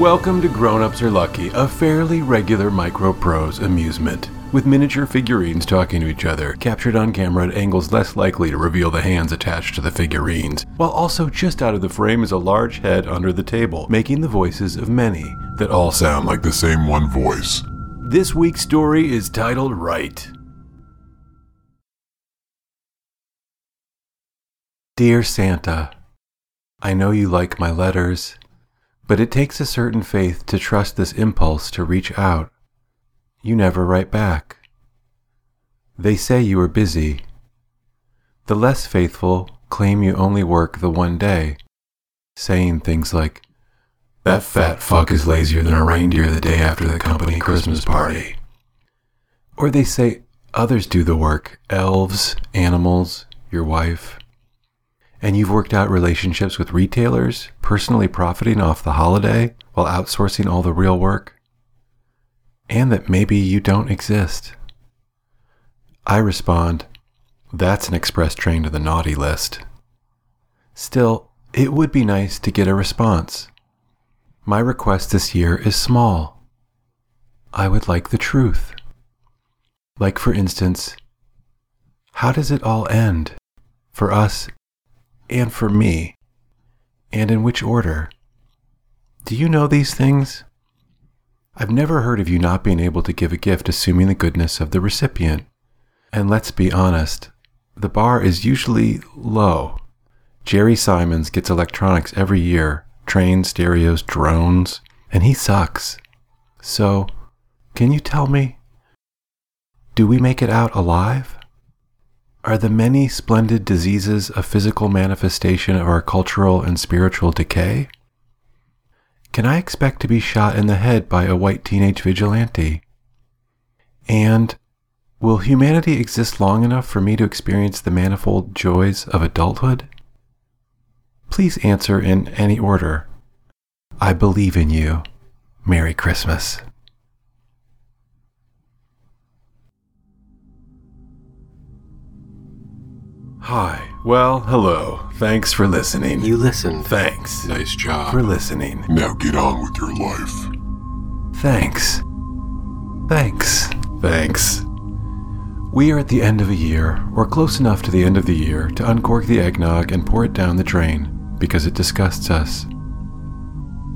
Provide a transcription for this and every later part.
Welcome to Grown Ups Are Lucky, a fairly regular micro prose amusement. With miniature figurines talking to each other, captured on camera at angles less likely to reveal the hands attached to the figurines, while also just out of the frame is a large head under the table, making the voices of many that all sound like the same one voice. This week's story is titled Right. Dear Santa, I know you like my letters, but it takes a certain faith to trust this impulse to reach out. You never write back. They say you are busy. The less faithful claim you only work the one day, saying things like, that fat fuck is lazier than a reindeer the day after the company Christmas party. Or they say others do the work elves, animals, your wife. And you've worked out relationships with retailers, personally profiting off the holiday while outsourcing all the real work. And that maybe you don't exist. I respond, that's an express train to the naughty list. Still, it would be nice to get a response. My request this year is small. I would like the truth. Like, for instance, how does it all end for us and for me? And in which order? Do you know these things? I've never heard of you not being able to give a gift assuming the goodness of the recipient. And let's be honest, the bar is usually low. Jerry Simons gets electronics every year trains, stereos, drones, and he sucks. So, can you tell me? Do we make it out alive? Are the many splendid diseases a physical manifestation of our cultural and spiritual decay? Can I expect to be shot in the head by a white teenage vigilante? And will humanity exist long enough for me to experience the manifold joys of adulthood? Please answer in any order. I believe in you. Merry Christmas. Hi. Well, hello. Thanks for listening. You listened. Thanks Nice job. for listening. Now get on with your life. Thanks. Thanks. Thanks. We are at the end of a year, or close enough to the end of the year, to uncork the eggnog and pour it down the drain because it disgusts us.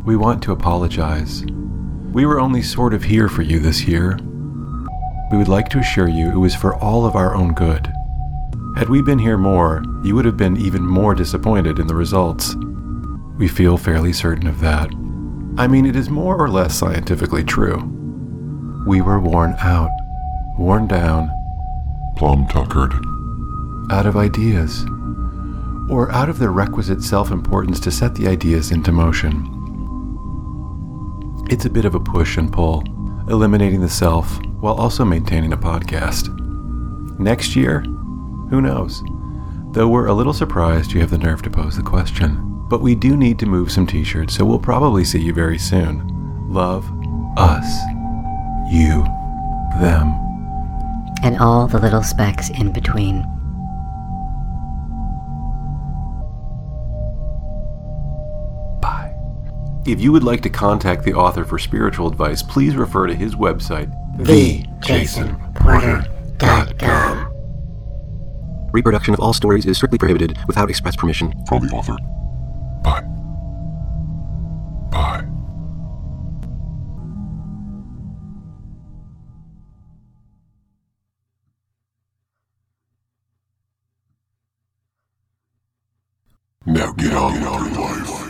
We want to apologize. We were only sort of here for you this year. We would like to assure you it was for all of our own good. Had we been here more, you would have been even more disappointed in the results. We feel fairly certain of that. I mean, it is more or less scientifically true. We were worn out, worn down, Plumb tuckered. out of ideas, or out of the requisite self importance to set the ideas into motion. It's a bit of a push and pull, eliminating the self while also maintaining a podcast. Next year? Who knows? Though we're a little surprised you have the nerve to pose the question. But we do need to move some t shirts, so we'll probably see you very soon. Love us, you, them. And all the little specks in between. Bye. If you would like to contact the author for spiritual advice, please refer to his website, TheJasonPorter.com. Reproduction of all stories is strictly prohibited without express permission. From the author. Bye. Bye. Now get on with your life.